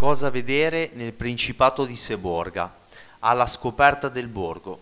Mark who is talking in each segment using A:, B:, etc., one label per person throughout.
A: Cosa vedere nel Principato di Seborga? Alla scoperta del borgo.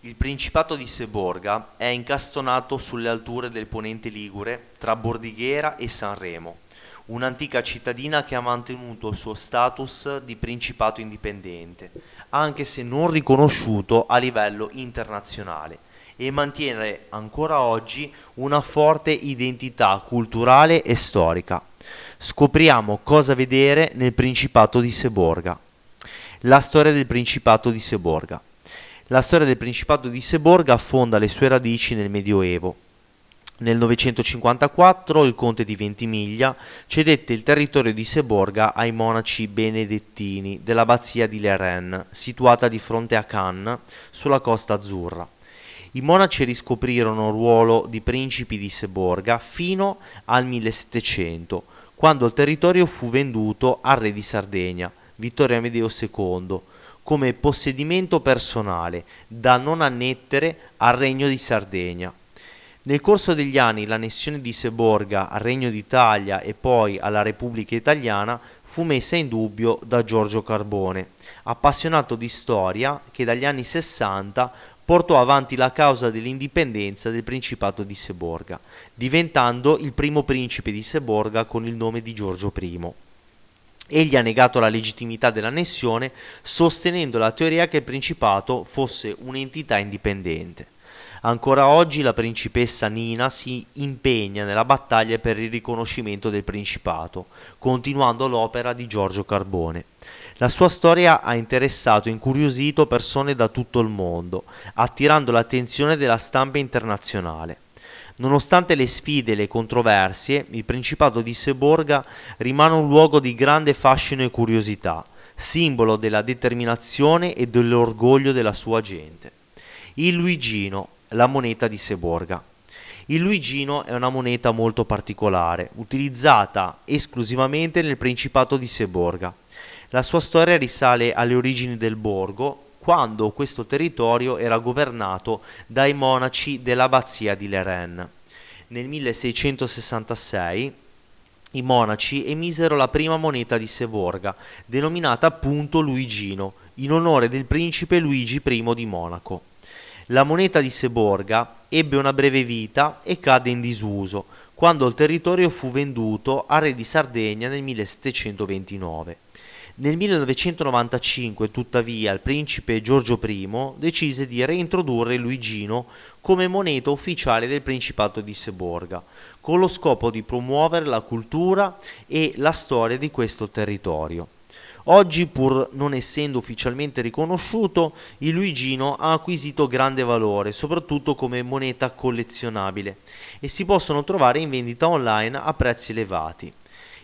A: Il Principato di Seborga è incastonato sulle alture del ponente Ligure tra Bordighera e Sanremo, un'antica cittadina che ha mantenuto il suo status di principato indipendente, anche se non riconosciuto a livello internazionale, e mantiene ancora oggi una forte identità culturale e storica. Scopriamo cosa vedere nel Principato di Seborga. La storia del Principato di Seborga. La storia del Principato di Seborga affonda le sue radici nel Medioevo. Nel 954 il conte di Ventimiglia cedette il territorio di Seborga ai monaci benedettini dell'abbazia di Leren, situata di fronte a Cannes, sulla costa azzurra. I monaci riscoprirono il ruolo di principi di Seborga fino al 1700, quando il territorio fu venduto al re di Sardegna, Vittorio Amedeo II, come possedimento personale da non annettere al regno di Sardegna. Nel corso degli anni l'annessione di Seborga al Regno d'Italia e poi alla Repubblica Italiana fu messa in dubbio da Giorgio Carbone, appassionato di storia che dagli anni 60 portò avanti la causa dell'indipendenza del Principato di Seborga, diventando il primo principe di Seborga con il nome di Giorgio I. Egli ha negato la legittimità dell'annessione, sostenendo la teoria che il Principato fosse un'entità indipendente. Ancora oggi la principessa Nina si impegna nella battaglia per il riconoscimento del Principato, continuando l'opera di Giorgio Carbone. La sua storia ha interessato e incuriosito persone da tutto il mondo, attirando l'attenzione della stampa internazionale. Nonostante le sfide e le controversie, il Principato di Seborga rimane un luogo di grande fascino e curiosità, simbolo della determinazione e dell'orgoglio della sua gente. Il Luigino, la moneta di Seborga. Il Luigino è una moneta molto particolare, utilizzata esclusivamente nel Principato di Seborga. La sua storia risale alle origini del borgo, quando questo territorio era governato dai monaci dell'abbazia di Leren. Nel 1666 i monaci emisero la prima moneta di Seborga, denominata appunto Luigino, in onore del principe Luigi I di Monaco. La moneta di Seborga ebbe una breve vita e cadde in disuso, quando il territorio fu venduto al re di Sardegna nel 1729. Nel 1995, tuttavia, il principe Giorgio I decise di reintrodurre Luigino come moneta ufficiale del Principato di Seborga, con lo scopo di promuovere la cultura e la storia di questo territorio. Oggi, pur non essendo ufficialmente riconosciuto, il Luigino ha acquisito grande valore, soprattutto come moneta collezionabile, e si possono trovare in vendita online a prezzi elevati.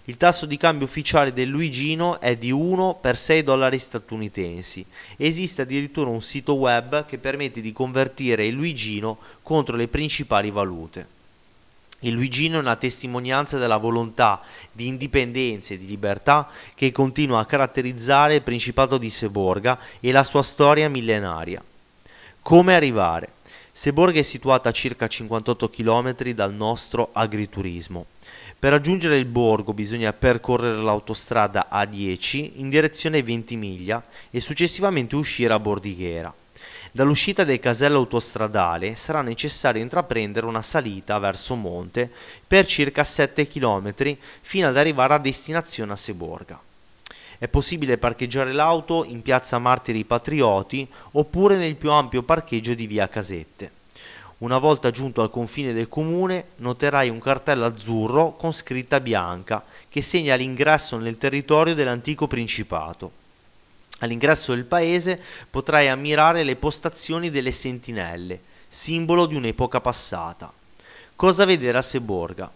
A: Il tasso di cambio ufficiale del Luigino è di 1 per 6 dollari statunitensi. Esiste addirittura un sito web che permette di convertire il Luigino contro le principali valute. Il Luigino è una testimonianza della volontà di indipendenza e di libertà che continua a caratterizzare il Principato di Seborga e la sua storia millenaria. Come arrivare? Seborga è situata a circa 58 km dal nostro agriturismo. Per raggiungere il borgo bisogna percorrere l'autostrada A10 in direzione Ventimiglia e successivamente uscire a Bordighera. Dall'uscita del casello autostradale sarà necessario intraprendere una salita verso monte per circa 7 km fino ad arrivare a destinazione a Seborga. È possibile parcheggiare l'auto in piazza Martiri Patrioti oppure nel più ampio parcheggio di via Casette. Una volta giunto al confine del comune, noterai un cartello azzurro con scritta bianca che segna l'ingresso nel territorio dell'antico principato. All'ingresso del paese potrai ammirare le postazioni delle sentinelle, simbolo di un'epoca passata. Cosa vedere a Seborga?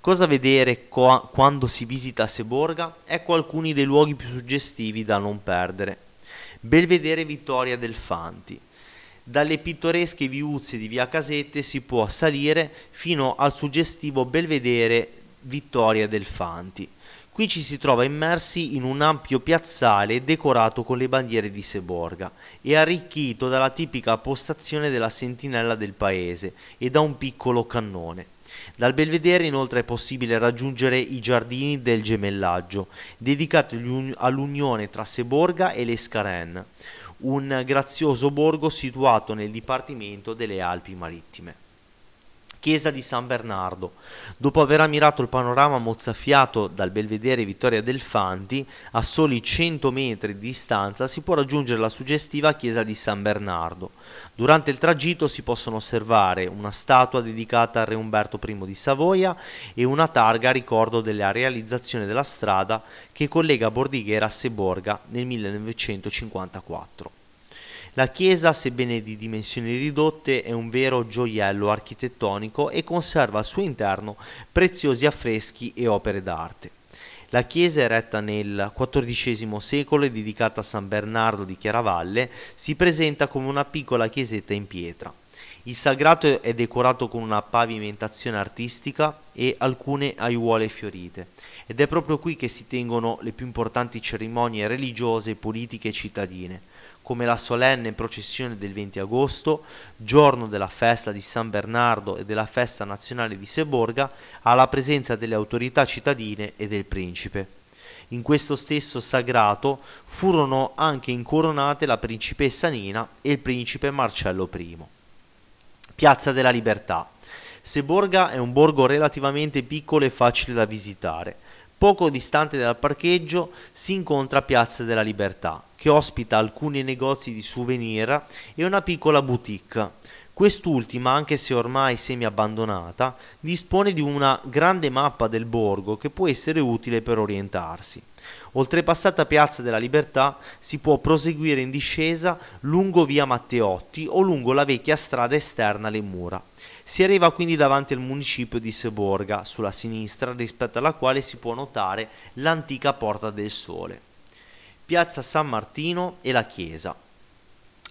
A: Cosa vedere co- quando si visita Seborga? Ecco alcuni dei luoghi più suggestivi da non perdere. Belvedere Vittoria del Fanti, dalle pittoresche viuzze di via Casette si può salire fino al suggestivo belvedere Vittoria del Fanti. Qui ci si trova immersi in un ampio piazzale decorato con le bandiere di Seborga e arricchito dalla tipica postazione della sentinella del paese e da un piccolo cannone. Dal belvedere inoltre è possibile raggiungere i giardini del gemellaggio, dedicati all'unione tra Seborga e l'Escaren, un grazioso borgo situato nel Dipartimento delle Alpi Marittime chiesa di San Bernardo. Dopo aver ammirato il panorama mozzafiato dal belvedere Vittoria del Fanti, a soli 100 metri di distanza si può raggiungere la suggestiva chiesa di San Bernardo. Durante il tragitto si possono osservare una statua dedicata al re Umberto I di Savoia e una targa a ricordo della realizzazione della strada che collega Bordighera a Seborga nel 1954. La chiesa, sebbene di dimensioni ridotte, è un vero gioiello architettonico e conserva al suo interno preziosi affreschi e opere d'arte. La chiesa, eretta nel XIV secolo e dedicata a San Bernardo di Chiaravalle, si presenta come una piccola chiesetta in pietra. Il sagrato è decorato con una pavimentazione artistica e alcune aiuole fiorite ed è proprio qui che si tengono le più importanti cerimonie religiose, politiche e cittadine come la solenne processione del 20 agosto, giorno della festa di San Bernardo e della festa nazionale di Seborga, alla presenza delle autorità cittadine e del principe. In questo stesso sagrato furono anche incoronate la principessa Nina e il principe Marcello I. Piazza della Libertà. Seborga è un borgo relativamente piccolo e facile da visitare. Poco distante dal parcheggio si incontra Piazza della Libertà, che ospita alcuni negozi di souvenir e una piccola boutique. Quest'ultima, anche se ormai semi abbandonata, dispone di una grande mappa del borgo che può essere utile per orientarsi. Oltrepassata Piazza della Libertà si può proseguire in discesa lungo via Matteotti o lungo la vecchia strada esterna alle mura. Si arriva quindi davanti al municipio di Seborga, sulla sinistra, rispetto alla quale si può notare l'antica Porta del Sole. Piazza San Martino e la chiesa.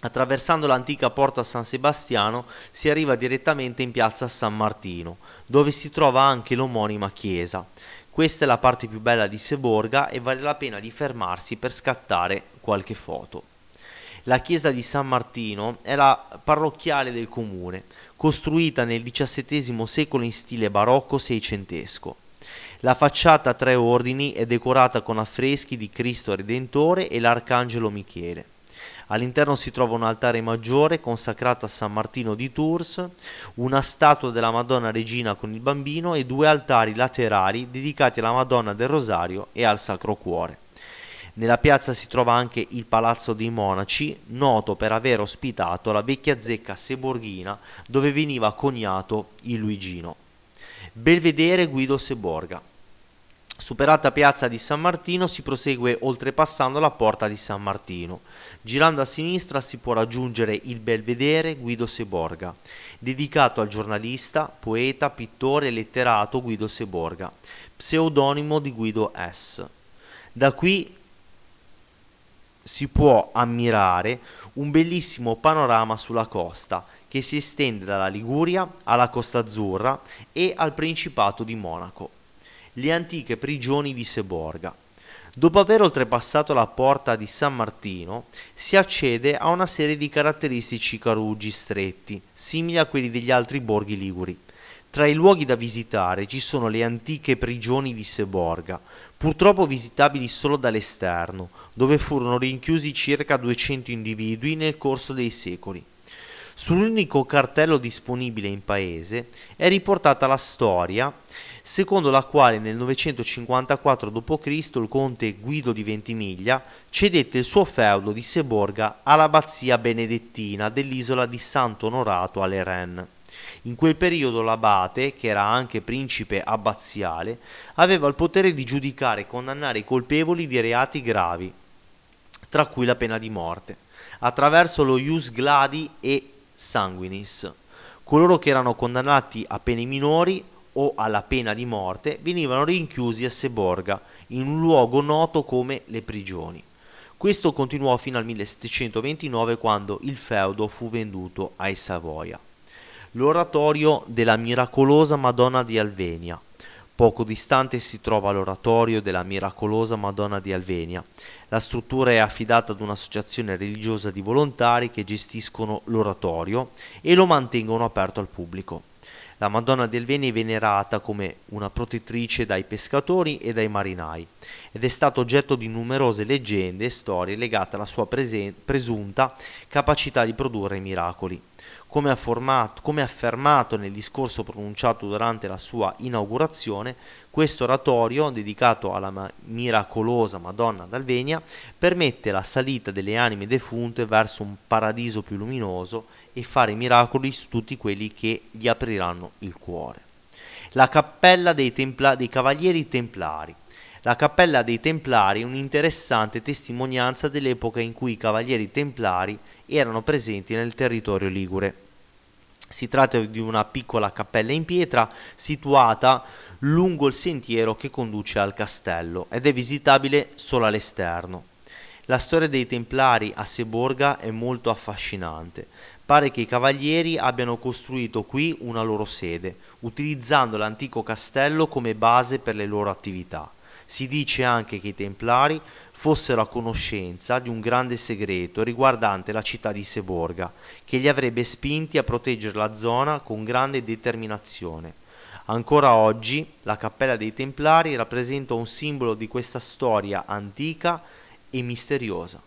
A: Attraversando l'antica porta San Sebastiano si arriva direttamente in piazza San Martino, dove si trova anche l'omonima chiesa. Questa è la parte più bella di Seborga e vale la pena di fermarsi per scattare qualche foto. La chiesa di San Martino è la parrocchiale del comune, costruita nel XVII secolo in stile barocco seicentesco. La facciata a tre ordini è decorata con affreschi di Cristo Redentore e l'Arcangelo Michele. All'interno si trova un altare maggiore consacrato a San Martino di Tours, una statua della Madonna Regina con il bambino e due altari laterali dedicati alla Madonna del Rosario e al Sacro Cuore. Nella piazza si trova anche il Palazzo dei Monaci, noto per aver ospitato la vecchia zecca seborghina dove veniva coniato il Luigino. Belvedere Guido Seborga. Superata piazza di San Martino si prosegue oltrepassando la porta di San Martino. Girando a sinistra si può raggiungere il Belvedere Guido Seborga, dedicato al giornalista, poeta, pittore e letterato Guido Seborga, pseudonimo di Guido S. Da qui si può ammirare un bellissimo panorama sulla costa che si estende dalla Liguria alla Costa Azzurra e al Principato di Monaco, le antiche prigioni di Seborga. Dopo aver oltrepassato la porta di San Martino, si accede a una serie di caratteristici carugi stretti, simili a quelli degli altri borghi liguri. Tra i luoghi da visitare ci sono le antiche prigioni di Seborga, purtroppo visitabili solo dall'esterno, dove furono rinchiusi circa 200 individui nel corso dei secoli. Sull'unico cartello disponibile in paese è riportata la storia secondo la quale nel 954 d.C. il conte Guido di Ventimiglia cedette il suo feudo di Seborga all'abbazia benedettina dell'isola di Santo Onorato alle Rennes. In quel periodo l'abate, che era anche principe abbaziale, aveva il potere di giudicare e condannare i colpevoli di reati gravi, tra cui la pena di morte, attraverso lo ius gladi e sanguinis. Coloro che erano condannati a pene minori o alla pena di morte venivano rinchiusi a Seborga, in un luogo noto come le prigioni. Questo continuò fino al 1729 quando il feudo fu venduto ai Savoia. L'oratorio della miracolosa Madonna di Alvenia, Poco distante si trova l'oratorio della miracolosa Madonna di Alvenia. La struttura è affidata ad un'associazione religiosa di volontari che gestiscono l'oratorio e lo mantengono aperto al pubblico. La Madonna del Veni è venerata come una protettrice dai pescatori e dai marinai ed è stato oggetto di numerose leggende e storie legate alla sua presunta capacità di produrre miracoli. Come, afformato, come affermato nel discorso pronunciato durante la sua inaugurazione, questo oratorio, dedicato alla ma- miracolosa Madonna d'Alvenia, permette la salita delle anime defunte verso un paradiso più luminoso e fare miracoli su tutti quelli che gli apriranno il cuore. La cappella dei, templa- dei Cavalieri Templari. La cappella dei Templari è un'interessante testimonianza dell'epoca in cui i Cavalieri Templari erano presenti nel territorio ligure. Si tratta di una piccola cappella in pietra situata lungo il sentiero che conduce al castello ed è visitabile solo all'esterno. La storia dei Templari a Seborga è molto affascinante. Pare che i cavalieri abbiano costruito qui una loro sede, utilizzando l'antico castello come base per le loro attività. Si dice anche che i Templari fossero a conoscenza di un grande segreto riguardante la città di Seborga, che li avrebbe spinti a proteggere la zona con grande determinazione. Ancora oggi la Cappella dei Templari rappresenta un simbolo di questa storia antica e misteriosa.